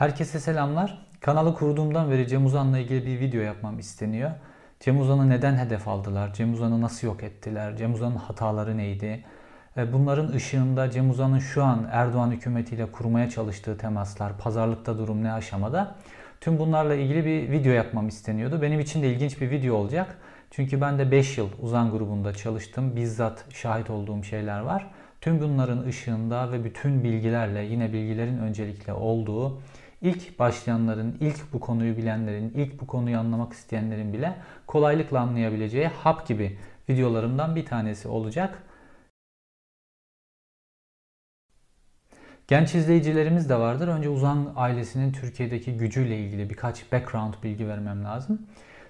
Herkese selamlar. Kanalı kurduğumdan beri Cem Uzan'la ilgili bir video yapmam isteniyor. Cem Uzan'ı neden hedef aldılar? Cem Uzan'ı nasıl yok ettiler? Cem Uzan'ın hataları neydi? E, bunların ışığında Cem Uzan'ın şu an Erdoğan hükümetiyle kurmaya çalıştığı temaslar, pazarlıkta durum ne aşamada? Tüm bunlarla ilgili bir video yapmam isteniyordu. Benim için de ilginç bir video olacak. Çünkü ben de 5 yıl Uzan grubunda çalıştım. Bizzat şahit olduğum şeyler var. Tüm bunların ışığında ve bütün bilgilerle yine bilgilerin öncelikle olduğu ilk başlayanların, ilk bu konuyu bilenlerin, ilk bu konuyu anlamak isteyenlerin bile kolaylıkla anlayabileceği hap gibi videolarımdan bir tanesi olacak. Genç izleyicilerimiz de vardır. Önce Uzan ailesinin Türkiye'deki gücüyle ilgili birkaç background bilgi vermem lazım.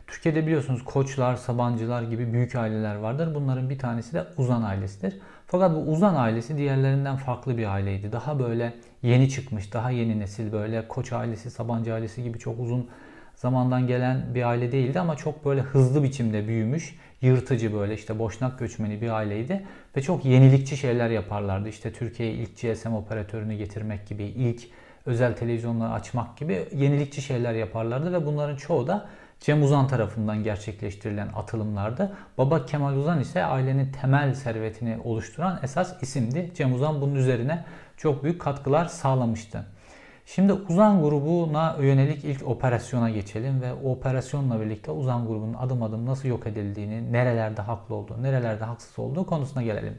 Türkiye'de biliyorsunuz Koçlar, Sabancılar gibi büyük aileler vardır. Bunların bir tanesi de Uzan ailesidir. Fakat bu Uzan ailesi diğerlerinden farklı bir aileydi. Daha böyle yeni çıkmış, daha yeni nesil böyle Koç ailesi, Sabancı ailesi gibi çok uzun zamandan gelen bir aile değildi ama çok böyle hızlı biçimde büyümüş, yırtıcı böyle işte boşnak göçmeni bir aileydi ve çok yenilikçi şeyler yaparlardı. İşte Türkiye'ye ilk GSM operatörünü getirmek gibi, ilk özel televizyonları açmak gibi yenilikçi şeyler yaparlardı ve bunların çoğu da Cem Uzan tarafından gerçekleştirilen atılımlardı. Baba Kemal Uzan ise ailenin temel servetini oluşturan esas isimdi. Cem Uzan bunun üzerine çok büyük katkılar sağlamıştı. Şimdi Uzan grubuna yönelik ilk operasyona geçelim ve o operasyonla birlikte Uzan grubunun adım adım nasıl yok edildiğini, nerelerde haklı olduğu, nerelerde haksız olduğu konusuna gelelim.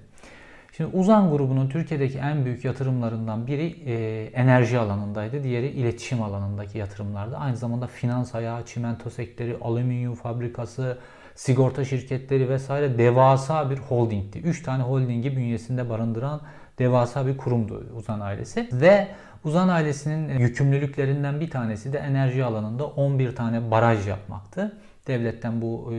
Şimdi Uzan grubunun Türkiye'deki en büyük yatırımlarından biri e, enerji alanındaydı. Diğeri iletişim alanındaki yatırımlardı. Aynı zamanda finans ayağı, çimento sektörü, alüminyum fabrikası, sigorta şirketleri vesaire devasa bir holdingti. 3 tane holdingi bünyesinde barındıran devasa bir kurumdu Uzan ailesi. Ve Uzan ailesinin yükümlülüklerinden bir tanesi de enerji alanında 11 tane baraj yapmaktı. Devletten bu e,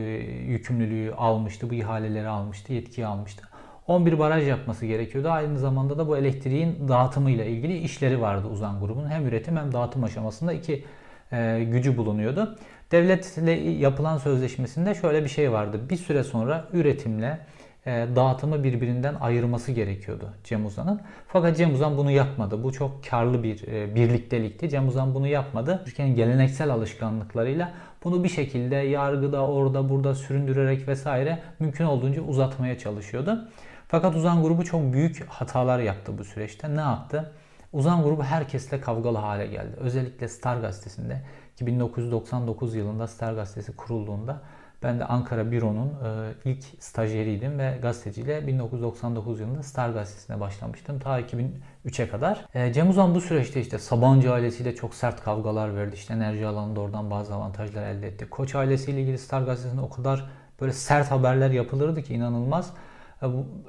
yükümlülüğü almıştı, bu ihaleleri almıştı, yetkiyi almıştı. 11 baraj yapması gerekiyordu. Aynı zamanda da bu elektriğin dağıtımıyla ilgili işleri vardı Uzan grubunun. Hem üretim hem dağıtım aşamasında iki e, gücü bulunuyordu. Devletle yapılan sözleşmesinde şöyle bir şey vardı. Bir süre sonra üretimle dağıtımı birbirinden ayırması gerekiyordu Cem Uzan'ın. Fakat Cem Uzan bunu yapmadı. Bu çok karlı bir e, birliktelikti. Cem Uzan bunu yapmadı. Türkiye'nin geleneksel alışkanlıklarıyla bunu bir şekilde yargıda, orada, burada süründürerek vesaire mümkün olduğunca uzatmaya çalışıyordu. Fakat Uzan grubu çok büyük hatalar yaptı bu süreçte. Ne yaptı? Uzan grubu herkesle kavgalı hale geldi. Özellikle Star gazetesinde ki 1999 yılında Star gazetesi kurulduğunda ben de Ankara Büro'nun e, ilk stajyeriydim ve gazeteciyle 1999 yılında Star gazetesine başlamıştım. Ta 2003'e kadar. E, Cem Uzan bu süreçte işte Sabancı ailesiyle çok sert kavgalar verdi. İşte enerji alanında oradan bazı avantajlar elde etti. Koç ailesiyle ilgili Star gazetesinde o kadar böyle sert haberler yapılırdı ki inanılmaz.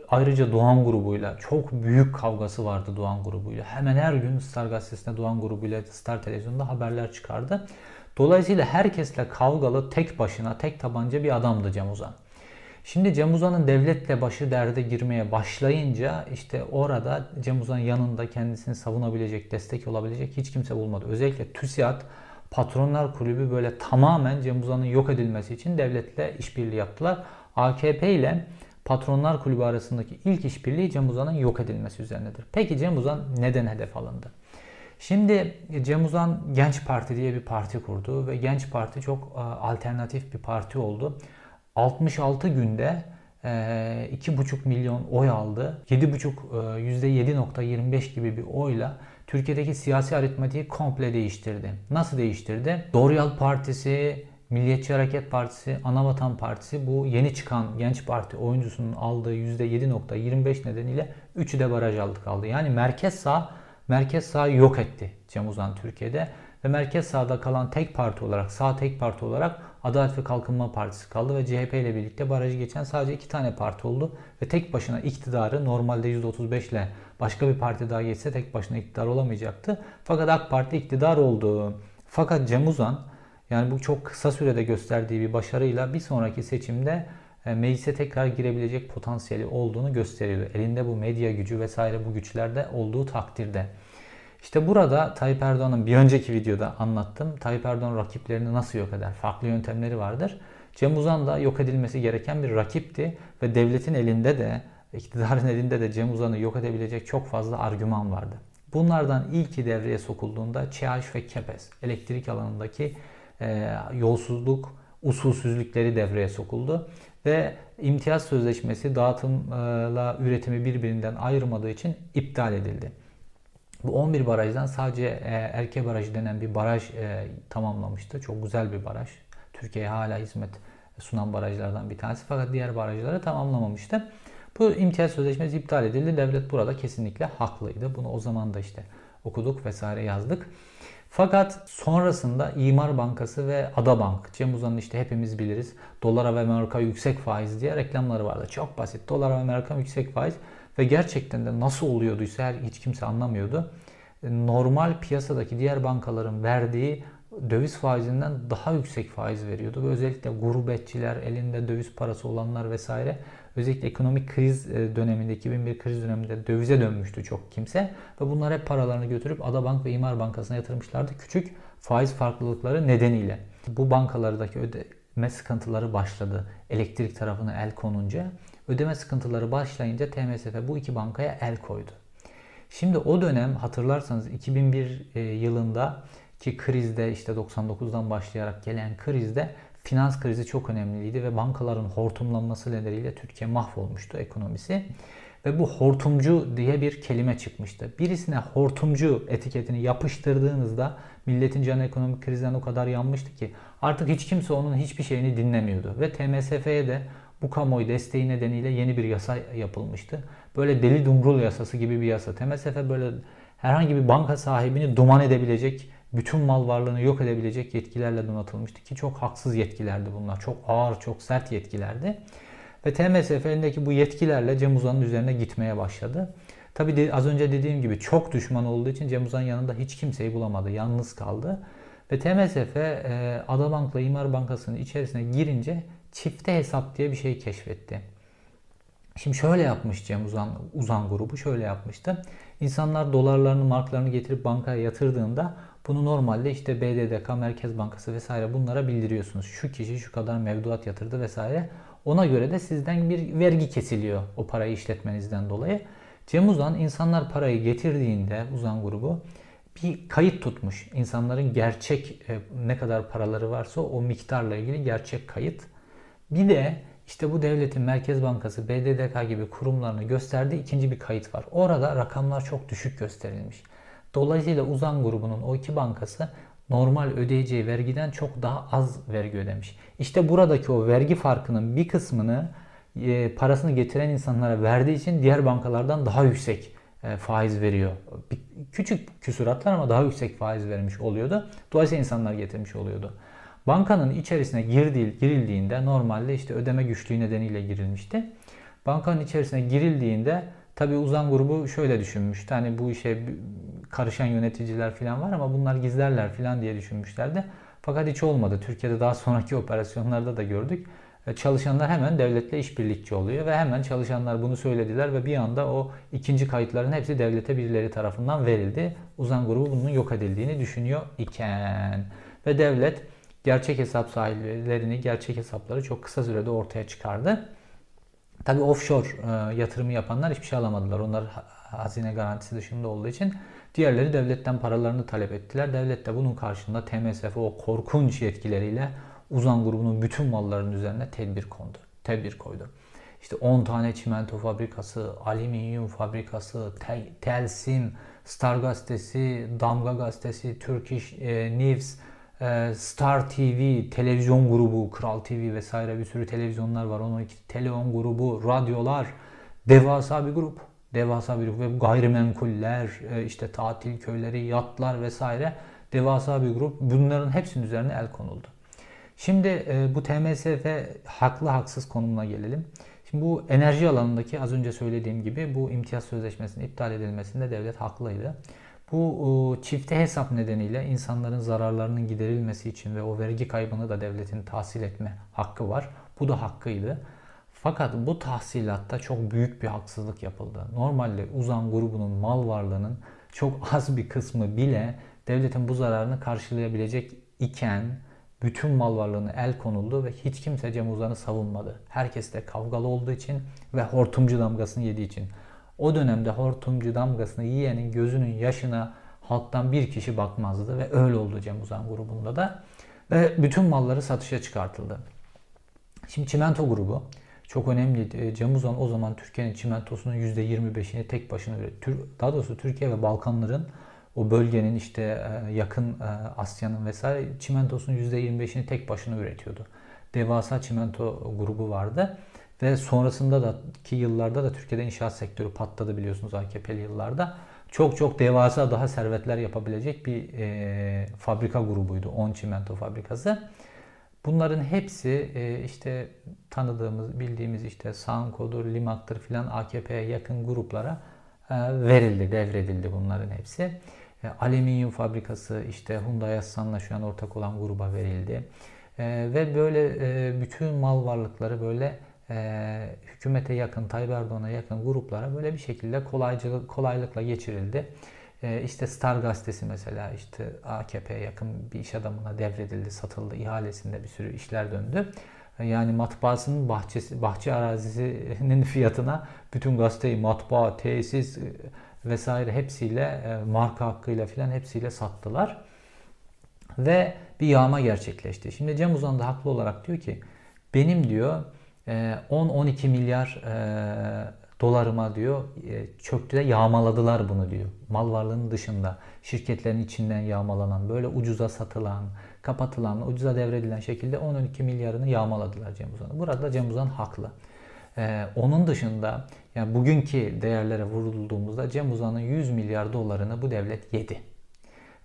Ayrıca Doğan grubuyla çok büyük kavgası vardı Doğan grubuyla. Hemen her gün Star gazetesinde Doğan grubuyla Star televizyonda haberler çıkardı. Dolayısıyla herkesle kavgalı tek başına tek tabanca bir adamdı Cem Uzan. Şimdi Cem Uzan'ın devletle başı derde girmeye başlayınca işte orada Cem Uzan yanında kendisini savunabilecek, destek olabilecek hiç kimse bulmadı. Özellikle TÜSİAD Patronlar Kulübü böyle tamamen Cem Uzan'ın yok edilmesi için devletle işbirliği yaptılar. AKP ile Patronlar Kulübü arasındaki ilk işbirliği Cem Uzan'ın yok edilmesi üzerinedir. Peki Cem Uzan neden hedef alındı? Şimdi Cem Uzan Genç Parti diye bir parti kurdu ve Genç Parti çok e, alternatif bir parti oldu. 66 günde 2,5 e, milyon oy aldı. 7,5 %7.25 e, gibi bir oyla Türkiye'deki siyasi aritmatiği komple değiştirdi. Nasıl değiştirdi? Doğru Partisi, Milliyetçi Hareket Partisi, Anavatan Partisi bu yeni çıkan genç parti oyuncusunun aldığı %7.25 nedeniyle 3'ü de baraj aldı kaldı. Yani merkez sağ merkez sağ yok etti Cem Uzan Türkiye'de ve merkez sağda kalan tek parti olarak sağ tek parti olarak Adalet ve Kalkınma Partisi kaldı ve CHP ile birlikte barajı geçen sadece iki tane parti oldu ve tek başına iktidarı normalde %35 ile başka bir parti daha geçse tek başına iktidar olamayacaktı. Fakat AK Parti iktidar oldu. Fakat Cem Uzan yani bu çok kısa sürede gösterdiği bir başarıyla bir sonraki seçimde meclise tekrar girebilecek potansiyeli olduğunu gösteriyor. Elinde bu medya gücü vesaire bu güçlerde olduğu takdirde. İşte burada Tayyip Erdoğan'ın bir önceki videoda anlattım. Tayyip Erdoğan rakiplerini nasıl yok eder? Farklı yöntemleri vardır. Cem Uzan da yok edilmesi gereken bir rakipti ve devletin elinde de iktidarın elinde de Cem Uzan'ı yok edebilecek çok fazla argüman vardı. Bunlardan ilki devreye sokulduğunda ÇH ve KEPES elektrik alanındaki e, yolsuzluk, usulsüzlükleri devreye sokuldu ve imtiyaz sözleşmesi dağıtımla üretimi birbirinden ayırmadığı için iptal edildi. Bu 11 barajdan sadece e, Erke Barajı denen bir baraj e, tamamlamıştı. Çok güzel bir baraj. Türkiye'ye hala hizmet sunan barajlardan bir tanesi fakat diğer barajları tamamlamamıştı. Bu imtiyaz sözleşmesi iptal edildi. Devlet burada kesinlikle haklıydı. Bunu o zaman da işte okuduk vesaire yazdık. Fakat sonrasında İmar Bankası ve Adabank, Cem Uzan'ın işte hepimiz biliriz dolara ve Amerika yüksek faiz diye reklamları vardı. Çok basit dolar ve Amerika yüksek faiz ve gerçekten de nasıl oluyordu her hiç kimse anlamıyordu. Normal piyasadaki diğer bankaların verdiği döviz faizinden daha yüksek faiz veriyordu. Ve özellikle gurbetçiler, elinde döviz parası olanlar vesaire özellikle ekonomik kriz e, döneminde 2001 kriz döneminde dövize dönmüştü çok kimse ve bunlar hep paralarını götürüp Adabank ve İmar Bankası'na yatırmışlardı küçük faiz farklılıkları nedeniyle. Bu bankalardaki ödeme sıkıntıları başladı. Elektrik tarafına el konunca ödeme sıkıntıları başlayınca TMSF bu iki bankaya el koydu. Şimdi o dönem hatırlarsanız 2001 e, yılında ki krizde işte 99'dan başlayarak gelen krizde finans krizi çok önemliydi ve bankaların hortumlanması nedeniyle Türkiye mahvolmuştu ekonomisi. Ve bu hortumcu diye bir kelime çıkmıştı. Birisine hortumcu etiketini yapıştırdığınızda milletin canı ekonomik krizden o kadar yanmıştı ki artık hiç kimse onun hiçbir şeyini dinlemiyordu. Ve TMSF'ye de bu kamuoyu desteği nedeniyle yeni bir yasa yapılmıştı. Böyle deli dumrul yasası gibi bir yasa. TMSF böyle herhangi bir banka sahibini duman edebilecek bütün mal varlığını yok edebilecek yetkilerle donatılmıştı ki çok haksız yetkilerdi bunlar. Çok ağır, çok sert yetkilerdi. Ve TMSF elindeki bu yetkilerle Cem Uzan'ın üzerine gitmeye başladı. Tabi az önce dediğim gibi çok düşman olduğu için Cem Uzan yanında hiç kimseyi bulamadı. Yalnız kaldı. Ve TMSF e, Adabank'la İmar Bankası'nın içerisine girince çifte hesap diye bir şey keşfetti. Şimdi şöyle yapmış Cem Uzan, Uzan grubu şöyle yapmıştı. İnsanlar dolarlarını, marklarını getirip bankaya yatırdığında bunu normalde işte BDDK, Merkez Bankası vesaire bunlara bildiriyorsunuz. Şu kişi şu kadar mevduat yatırdı vesaire. Ona göre de sizden bir vergi kesiliyor o parayı işletmenizden dolayı. Cem Uzan insanlar parayı getirdiğinde Uzan grubu bir kayıt tutmuş. İnsanların gerçek e, ne kadar paraları varsa o miktarla ilgili gerçek kayıt. Bir de işte bu devletin Merkez Bankası, BDDK gibi kurumlarını gösterdiği ikinci bir kayıt var. Orada rakamlar çok düşük gösterilmiş. Dolayısıyla Uzan grubunun o iki bankası normal ödeyeceği vergiden çok daha az vergi ödemiş. İşte buradaki o vergi farkının bir kısmını e, parasını getiren insanlara verdiği için diğer bankalardan daha yüksek e, faiz veriyor. Bir, küçük küsuratlar ama daha yüksek faiz vermiş oluyordu. Dolayısıyla insanlar getirmiş oluyordu. Bankanın içerisine girdiği, girildiğinde normalde işte ödeme güçlüğü nedeniyle girilmişti. Bankanın içerisine girildiğinde Tabii Uzan grubu şöyle düşünmüş. Hani bu işe karışan yöneticiler falan var ama bunlar gizlerler falan diye düşünmüşlerdi. Fakat hiç olmadı. Türkiye'de daha sonraki operasyonlarda da gördük. E, çalışanlar hemen devletle işbirlikçi oluyor ve hemen çalışanlar bunu söylediler ve bir anda o ikinci kayıtların hepsi devlete birileri tarafından verildi. Uzan grubu bunun yok edildiğini düşünüyor iken ve devlet gerçek hesap sahiplerini, gerçek hesapları çok kısa sürede ortaya çıkardı. Tabi offshore e, yatırımı yapanlar hiçbir şey alamadılar. Onlar hazine garantisi dışında olduğu için diğerleri devletten paralarını talep ettiler. Devlet de bunun karşılığında TMSF o korkunç yetkileriyle Uzan grubunun bütün mallarının üzerine tedbir kondu. Tedbir koydu. İşte 10 tane çimento fabrikası, alüminyum fabrikası, tel, Telsim, Star gazetesi, Damga gazetesi, Turkish e, News, ee, Star TV, televizyon grubu, Kral TV vesaire bir sürü televizyonlar var. Onun iki televizyon grubu, radyolar, devasa bir grup. Devasa bir grup ve gayrimenkuller, e, işte tatil köyleri, yatlar vesaire devasa bir grup. Bunların hepsinin üzerine el konuldu. Şimdi e, bu TMSF haklı haksız konumuna gelelim. Şimdi bu enerji alanındaki az önce söylediğim gibi bu imtiyaz sözleşmesinin iptal edilmesinde devlet haklıydı. Bu çifte hesap nedeniyle insanların zararlarının giderilmesi için ve o vergi kaybını da devletin tahsil etme hakkı var. Bu da hakkıydı. Fakat bu tahsilatta çok büyük bir haksızlık yapıldı. Normalde Uzan grubunun mal varlığının çok az bir kısmı bile devletin bu zararını karşılayabilecek iken bütün mal varlığını el konuldu ve hiç kimse Cem Uzan'ı savunmadı. Herkes de kavgalı olduğu için ve hortumcu damgasını yediği için. O dönemde hortumcu damgasını yiyenin gözünün yaşına halktan bir kişi bakmazdı ve öyle oldu Cem Uzan grubunda da. Ve bütün malları satışa çıkartıldı. Şimdi çimento grubu çok önemli. E, Cem Uzan o zaman Türkiye'nin çimentosunun %25'ini tek başına üretiyor. Daha doğrusu Türkiye ve Balkanların o bölgenin işte e, yakın e, Asya'nın vesaire çimentosunun %25'ini tek başına üretiyordu. Devasa çimento grubu vardı. Ve sonrasında da ki yıllarda da Türkiye'de inşaat sektörü patladı biliyorsunuz AKP'li yıllarda. Çok çok devasa daha servetler yapabilecek bir e, fabrika grubuydu. 10 çimento fabrikası. Bunların hepsi e, işte tanıdığımız, bildiğimiz işte Sanko'dur, Limak'tır filan AKP'ye yakın gruplara e, verildi, devredildi bunların hepsi. E, alüminyum fabrikası işte Hyundai Aslan'la şu an ortak olan gruba verildi. Ve böyle bütün mal varlıkları böyle hükümete yakın, Tayyip Erdoğan'a yakın gruplara böyle bir şekilde kolaycılık, kolaylıkla geçirildi. E, işte Star gazetesi mesela işte AKP'ye yakın bir iş adamına devredildi, satıldı, ihalesinde bir sürü işler döndü. Yani matbaasının bahçesi, bahçe arazisinin fiyatına bütün gazeteyi, matbaa, tesis e, vesaire hepsiyle e, marka hakkıyla filan hepsiyle sattılar. Ve bir yağma gerçekleşti. Şimdi Cem Uzan da haklı olarak diyor ki benim diyor 10-12 milyar dolarıma diyor e, çöktü de yağmaladılar bunu diyor. Mal varlığının dışında şirketlerin içinden yağmalanan böyle ucuza satılan, kapatılan, ucuza devredilen şekilde 10-12 milyarını yağmaladılar Cem Uzan'ı. Burada Cem Uzan haklı. Ee, onun dışında yani bugünkü değerlere vurulduğumuzda Cem Uzan'ın 100 milyar dolarını bu devlet yedi.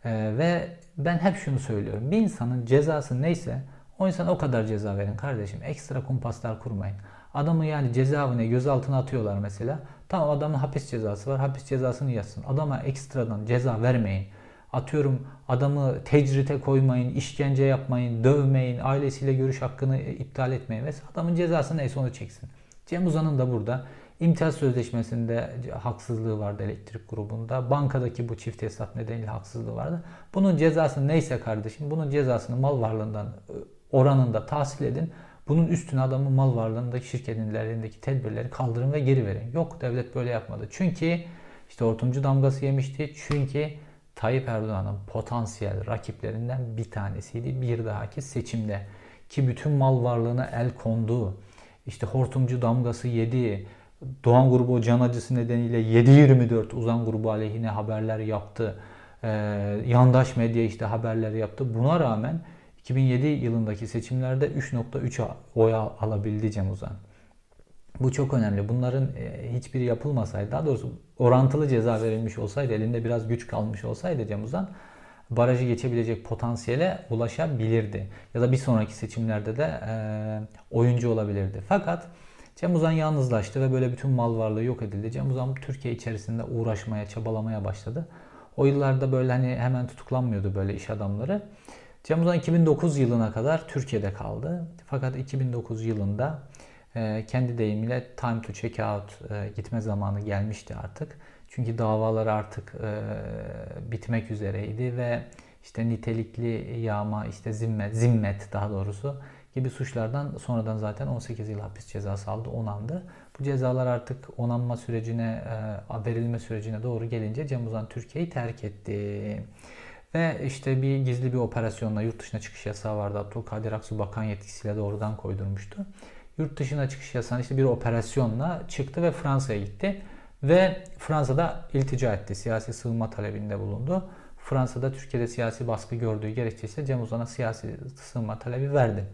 Ee, ve ben hep şunu söylüyorum. Bir insanın cezası neyse o insana o kadar ceza verin kardeşim. Ekstra kumpaslar kurmayın. Adamı yani cezaevine gözaltına atıyorlar mesela. Tamam adamın hapis cezası var. Hapis cezasını yazsın. Adama ekstradan ceza vermeyin. Atıyorum adamı tecrite koymayın, işkence yapmayın, dövmeyin, ailesiyle görüş hakkını iptal etmeyin. Mesela adamın cezası neyse onu çeksin. Cem Uzan'ın da burada imtiyaz sözleşmesinde haksızlığı vardı elektrik grubunda. Bankadaki bu çift hesap nedeniyle haksızlığı vardı. Bunun cezası neyse kardeşim, bunun cezasını mal varlığından oranında tahsil edin. Bunun üstüne adamın mal varlığındaki şirketin elindeki tedbirleri kaldırın ve geri verin. Yok devlet böyle yapmadı. Çünkü işte hortumcu damgası yemişti. Çünkü Tayyip Erdoğan'ın potansiyel rakiplerinden bir tanesiydi. Bir dahaki seçimde ki bütün mal varlığına el kondu. İşte hortumcu damgası yedi. Doğan grubu can acısı nedeniyle 7-24 uzan grubu aleyhine haberler yaptı. Ee, yandaş medya işte haberler yaptı. Buna rağmen 2007 yılındaki seçimlerde 3.3 oy alabildi Cem Uzan. Bu çok önemli. Bunların e, hiçbiri yapılmasaydı, daha doğrusu orantılı ceza verilmiş olsaydı, elinde biraz güç kalmış olsaydı Cem Uzan, barajı geçebilecek potansiyele ulaşabilirdi. Ya da bir sonraki seçimlerde de e, oyuncu olabilirdi. Fakat Cem Uzan yalnızlaştı ve böyle bütün mal varlığı yok edildi. Cem Uzan Türkiye içerisinde uğraşmaya, çabalamaya başladı. O yıllarda böyle hani hemen tutuklanmıyordu böyle iş adamları. Cem Uzan 2009 yılına kadar Türkiye'de kaldı. Fakat 2009 yılında e, kendi deyimiyle time to check out e, gitme zamanı gelmişti artık. Çünkü davalar artık e, bitmek üzereydi ve işte nitelikli yağma, işte zimmet, zimmet daha doğrusu gibi suçlardan sonradan zaten 18 yıl hapis cezası aldı, onandı. Bu cezalar artık onanma sürecine, verilme sürecine doğru gelince Cem Uzan Türkiye'yi terk etti. Ve işte bir gizli bir operasyonla yurt dışına çıkış yasağı vardı. Abdülkadir Aksu bakan yetkisiyle doğrudan koydurmuştu. Yurt dışına çıkış yasağı işte bir operasyonla çıktı ve Fransa'ya gitti. Ve Fransa'da iltica etti. Siyasi sığınma talebinde bulundu. Fransa'da Türkiye'de siyasi baskı gördüğü gerekçesiyle Cem Uzan'a siyasi sığınma talebi verdi.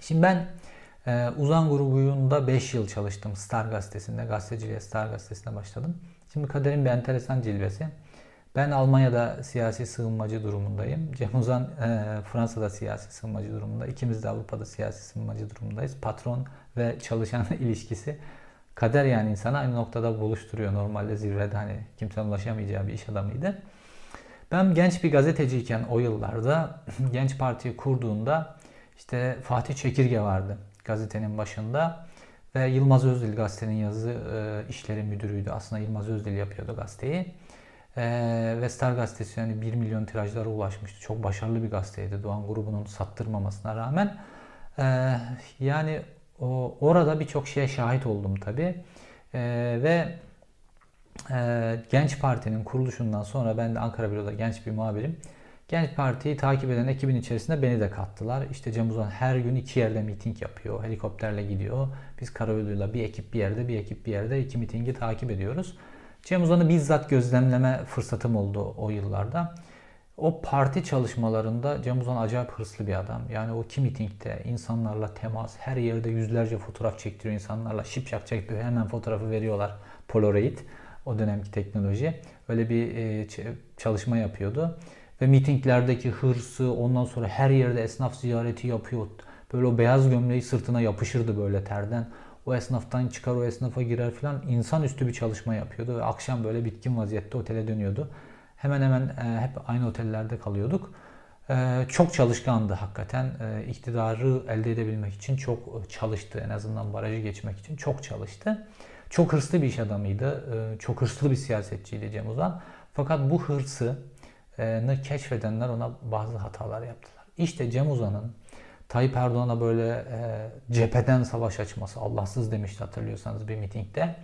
Şimdi ben e, Uzan grubunda 5 yıl çalıştım Star gazetesinde. Gazeteciliğe Star gazetesinde başladım. Şimdi kaderin bir enteresan cilvesi. Ben Almanya'da siyasi sığınmacı durumundayım. Cem Uzan e, Fransa'da siyasi sığınmacı durumunda. İkimiz de Avrupa'da siyasi sığınmacı durumundayız. Patron ve çalışan ilişkisi kader yani insana aynı noktada buluşturuyor. Normalde zirvede hani kimsenin ulaşamayacağı bir iş adamıydı. Ben genç bir gazeteciyken o yıllarda Genç Parti'yi kurduğunda işte Fatih Çekirge vardı gazetenin başında ve Yılmaz Özdil gazetenin yazı e, işleri müdürüydü. Aslında Yılmaz Özdil yapıyordu gazeteyi. Ee, ve gazetesi yani 1 milyon tirajlara ulaşmıştı. Çok başarılı bir gazeteydi Doğan grubunun sattırmamasına rağmen. Ee, yani orada birçok şeye şahit oldum tabi. Ee, ve Ee, Genç Parti'nin kuruluşundan sonra ben de Ankara Büro'da genç bir muhabirim. Genç Parti'yi takip eden ekibin içerisinde beni de kattılar. İşte Cem Uzan her gün iki yerde miting yapıyor. Helikopterle gidiyor. Biz karayoluyla bir ekip bir yerde, bir ekip bir yerde iki mitingi takip ediyoruz. Cem Uzan'ı bizzat gözlemleme fırsatım oldu o yıllarda. O parti çalışmalarında Cem Uzan acayip hırslı bir adam. Yani o ki mitingde insanlarla temas, her yerde yüzlerce fotoğraf çektiriyor insanlarla. Şipşak çektiriyor, hemen fotoğrafı veriyorlar. Polaroid, o dönemki teknoloji. Öyle bir e, çalışma yapıyordu. Ve mitinglerdeki hırsı, ondan sonra her yerde esnaf ziyareti yapıyor. Böyle o beyaz gömleği sırtına yapışırdı böyle terden. O esnaftan çıkar, o esnafa girer falan. İnsanüstü bir çalışma yapıyordu ve akşam böyle bitkin vaziyette otele dönüyordu. Hemen hemen e, hep aynı otellerde kalıyorduk. E, çok çalışkandı hakikaten. E, iktidarı elde edebilmek için çok çalıştı. En azından barajı geçmek için çok çalıştı. Çok hırslı bir iş adamıydı. E, çok hırslı bir siyasetçiydi Cem Uzan. Fakat bu hırsı keşfedenler ona bazı hatalar yaptılar. İşte Cem Uzan'ın Tayyip Erdoğan'a böyle e, cepheden savaş açması Allahsız demişti hatırlıyorsanız bir mitingde.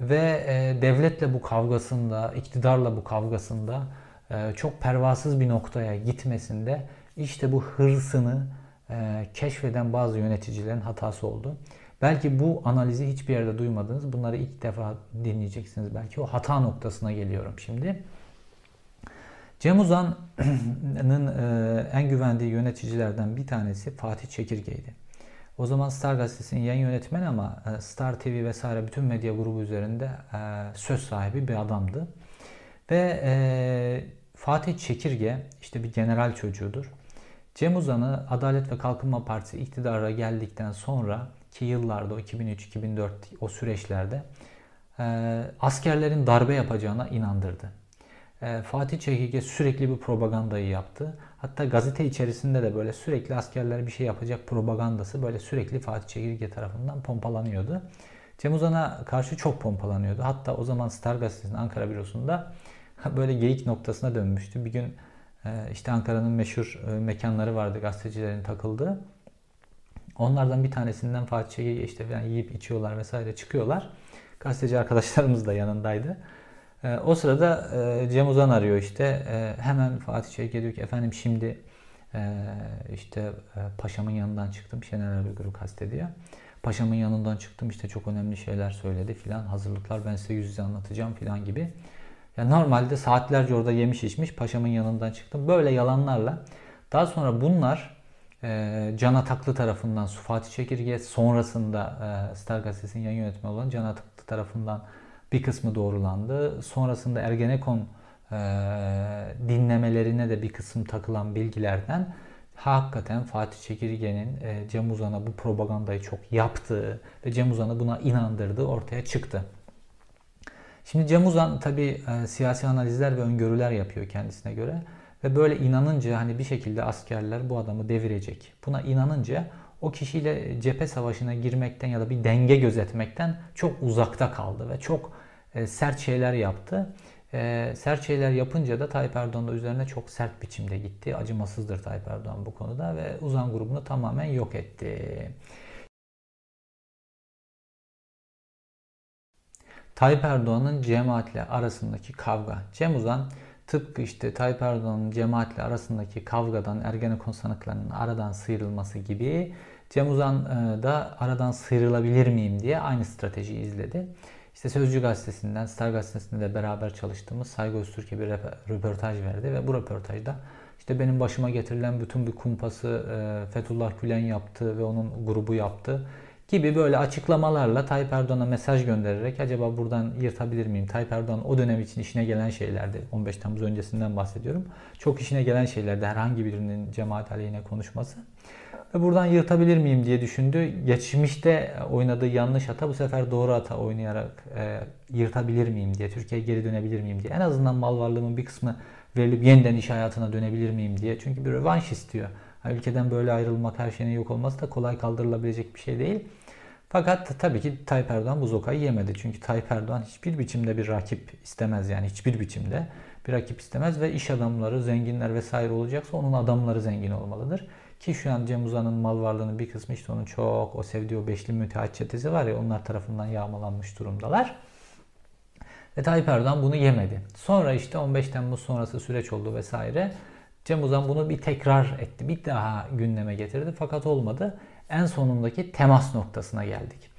Ve e, devletle bu kavgasında, iktidarla bu kavgasında e, çok pervasız bir noktaya gitmesinde işte bu hırsını e, keşfeden bazı yöneticilerin hatası oldu. Belki bu analizi hiçbir yerde duymadınız. Bunları ilk defa dinleyeceksiniz. Belki o hata noktasına geliyorum şimdi. Cem Uzan'ın e, en güvendiği yöneticilerden bir tanesi Fatih Çekirge'ydi. O zaman Star Gazetesi'nin yayın yönetmeni ama e, Star TV vesaire bütün medya grubu üzerinde e, söz sahibi bir adamdı. Ve Fatih Çekirge işte bir general çocuğudur. Cem Uzan'ı Adalet ve Kalkınma Partisi iktidara geldikten sonra ki yıllarda o 2003-2004 o süreçlerde askerlerin darbe yapacağına inandırdı. Ee, Fatih Çekirge sürekli bir propagandayı yaptı. Hatta gazete içerisinde de böyle sürekli askerler bir şey yapacak propagandası böyle sürekli Fatih Çekirge tarafından pompalanıyordu. Cem Uzan'a karşı çok pompalanıyordu. Hatta o zaman Star Gazetesi'nin Ankara bürosunda böyle geyik noktasına dönmüştü. Bir gün e, işte Ankara'nın meşhur e, mekanları vardı gazetecilerin takıldığı. Onlardan bir tanesinden Fatih Çekirge işte falan yiyip içiyorlar vesaire çıkıyorlar. Gazeteci arkadaşlarımız da yanındaydı. E, o sırada e, Cem Uzan arıyor işte. E, hemen Fatih Çelik'e diyor ki efendim şimdi e, işte e, paşamın yanından çıktım. Şener Erbilgür'ü kastediyor. Paşamın yanından çıktım işte çok önemli şeyler söyledi filan. Hazırlıklar ben size yüz yüze anlatacağım filan gibi. Yani normalde saatlerce orada yemiş içmiş paşamın yanından çıktım. Böyle yalanlarla. Daha sonra bunlar e, Can Ataklı tarafından Fatih Çekirge sonrasında e, Star Gazetesi'nin yayın yönetmeni olan Can Ataklı tarafından bir kısmı doğrulandı. Sonrasında Ergenekon e, dinlemelerine de bir kısım takılan bilgilerden hakikaten Fatih Çekirge'nin e, Cem Uzan'a bu propagandayı çok yaptığı ve Cem Uzan'ı buna inandırdığı ortaya çıktı. Şimdi Cem Uzan tabi e, siyasi analizler ve öngörüler yapıyor kendisine göre ve böyle inanınca hani bir şekilde askerler bu adamı devirecek. Buna inanınca o kişiyle cephe savaşına girmekten ya da bir denge gözetmekten çok uzakta kaldı ve çok e, sert şeyler yaptı. E, sert şeyler yapınca da Tayyip Erdoğan da üzerine çok sert biçimde gitti. Acımasızdır Tayyip Erdoğan bu konuda ve Uzan grubunu tamamen yok etti. Tayyip Erdoğan'ın cemaatle arasındaki kavga. Cem Uzan tıpkı işte Tayyip Erdoğan'ın cemaatle arasındaki kavgadan Ergenekon sanıklarının aradan sıyrılması gibi Cem Uzan e, da aradan sıyrılabilir miyim diye aynı stratejiyi izledi. İşte Sözcü Gazetesi'nden, Star Gazetesi'nde de beraber çalıştığımız Saygı Öztürk'e bir röportaj verdi ve bu röportajda işte benim başıma getirilen bütün bir kumpası e, Fethullah Gülen yaptı ve onun grubu yaptı gibi böyle açıklamalarla Tayyip Erdoğan'a mesaj göndererek acaba buradan yırtabilir miyim? Tayyip Erdoğan o dönem için işine gelen şeylerdi. 15 Temmuz öncesinden bahsediyorum. Çok işine gelen şeylerdi herhangi birinin cemaat aleyhine konuşması. Ve buradan yırtabilir miyim diye düşündü. Geçmişte oynadığı yanlış hata bu sefer doğru hata oynayarak e, yırtabilir miyim diye, Türkiye'ye geri dönebilir miyim diye. En azından mal varlığımın bir kısmı verilip yeniden iş hayatına dönebilir miyim diye. Çünkü bir rövanş istiyor. Yani ülkeden böyle ayrılmak, her şeyin yok olması da kolay kaldırılabilecek bir şey değil. Fakat tabii ki Tayyip Erdoğan bu zokayı yemedi. Çünkü Tayyip Erdoğan hiçbir biçimde bir rakip istemez yani hiçbir biçimde bir rakip istemez ve iş adamları, zenginler vesaire olacaksa onun adamları zengin olmalıdır. Ki şu an Cem Uzan'ın mal varlığının bir kısmı işte onun çok o sevdiği o beşli müteahhit çetesi var ya onlar tarafından yağmalanmış durumdalar. Ve Tayyip Erdoğan bunu yemedi. Sonra işte 15 Temmuz sonrası süreç oldu vesaire. Cem Uzan bunu bir tekrar etti. Bir daha gündeme getirdi fakat olmadı. En sonundaki temas noktasına geldik.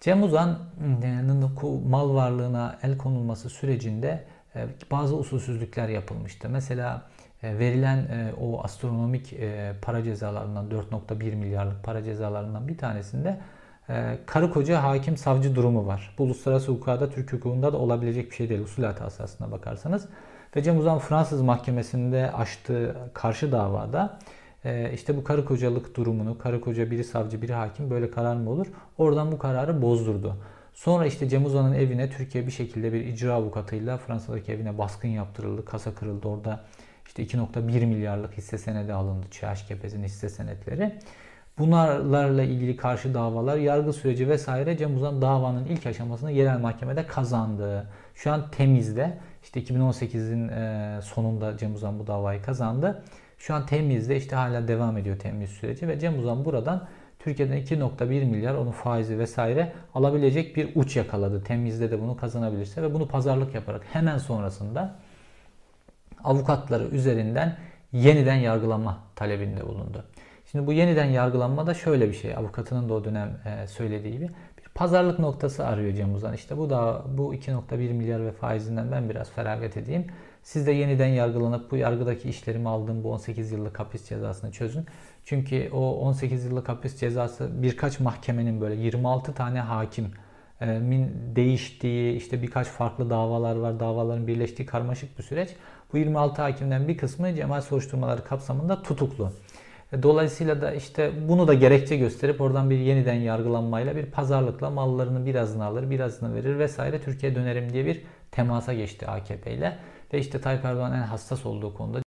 Cem Uzan'ın mal varlığına el konulması sürecinde e, bazı usulsüzlükler yapılmıştı. Mesela verilen e, o astronomik para cezalarından 4.1 milyarlık para cezalarından bir tanesinde karı koca hakim savcı durumu var. Bu uluslararası hukukada Türk hukukunda da olabilecek bir şey değil. Usul hatası aslına bakarsanız. Ve Cem Uzan Fransız mahkemesinde açtığı karşı davada işte bu karı kocalık durumunu, karı koca biri savcı biri hakim böyle karar mı olur? Oradan bu kararı bozdurdu. Sonra işte Cem Uzan'ın evine Türkiye bir şekilde bir icra avukatıyla Fransa'daki evine baskın yaptırıldı, kasa kırıldı. Orada işte 2.1 milyarlık hisse senedi alındı. ÇHKP'nin hisse senetleri. Bunlarla ilgili karşı davalar, yargı süreci vesaire Cem Uzan davanın ilk aşamasını yerel mahkemede kazandı. Şu an temizde. İşte 2018'in sonunda Cem Uzan bu davayı kazandı. Şu an temizde işte hala devam ediyor temiz süreci ve Cem Uzan buradan Türkiye'den 2.1 milyar onun faizi vesaire alabilecek bir uç yakaladı. Temizde de bunu kazanabilirse ve bunu pazarlık yaparak hemen sonrasında avukatları üzerinden yeniden yargılama talebinde bulundu. Şimdi bu yeniden yargılanma da şöyle bir şey. Avukatının da o dönem e, söylediği gibi bir pazarlık noktası arıyor Cem Uzan. İşte bu da bu 2.1 milyar ve faizinden ben biraz feragat edeyim. Siz de yeniden yargılanıp bu yargıdaki işlerimi aldığım bu 18 yıllık hapis cezasını çözün. Çünkü o 18 yıllık hapis cezası birkaç mahkemenin böyle 26 tane hakim değiştiği işte birkaç farklı davalar var. Davaların birleştiği karmaşık bir süreç. Bu 26 hakimden bir kısmı cemaat soruşturmaları kapsamında tutuklu. E, dolayısıyla da işte bunu da gerekçe gösterip oradan bir yeniden yargılanmayla bir pazarlıkla mallarını birazını alır, birazını verir vesaire Türkiye dönerim diye bir temasa geçti AKP ile. Ve işte Tayyip Erdoğan en hassas olduğu konuda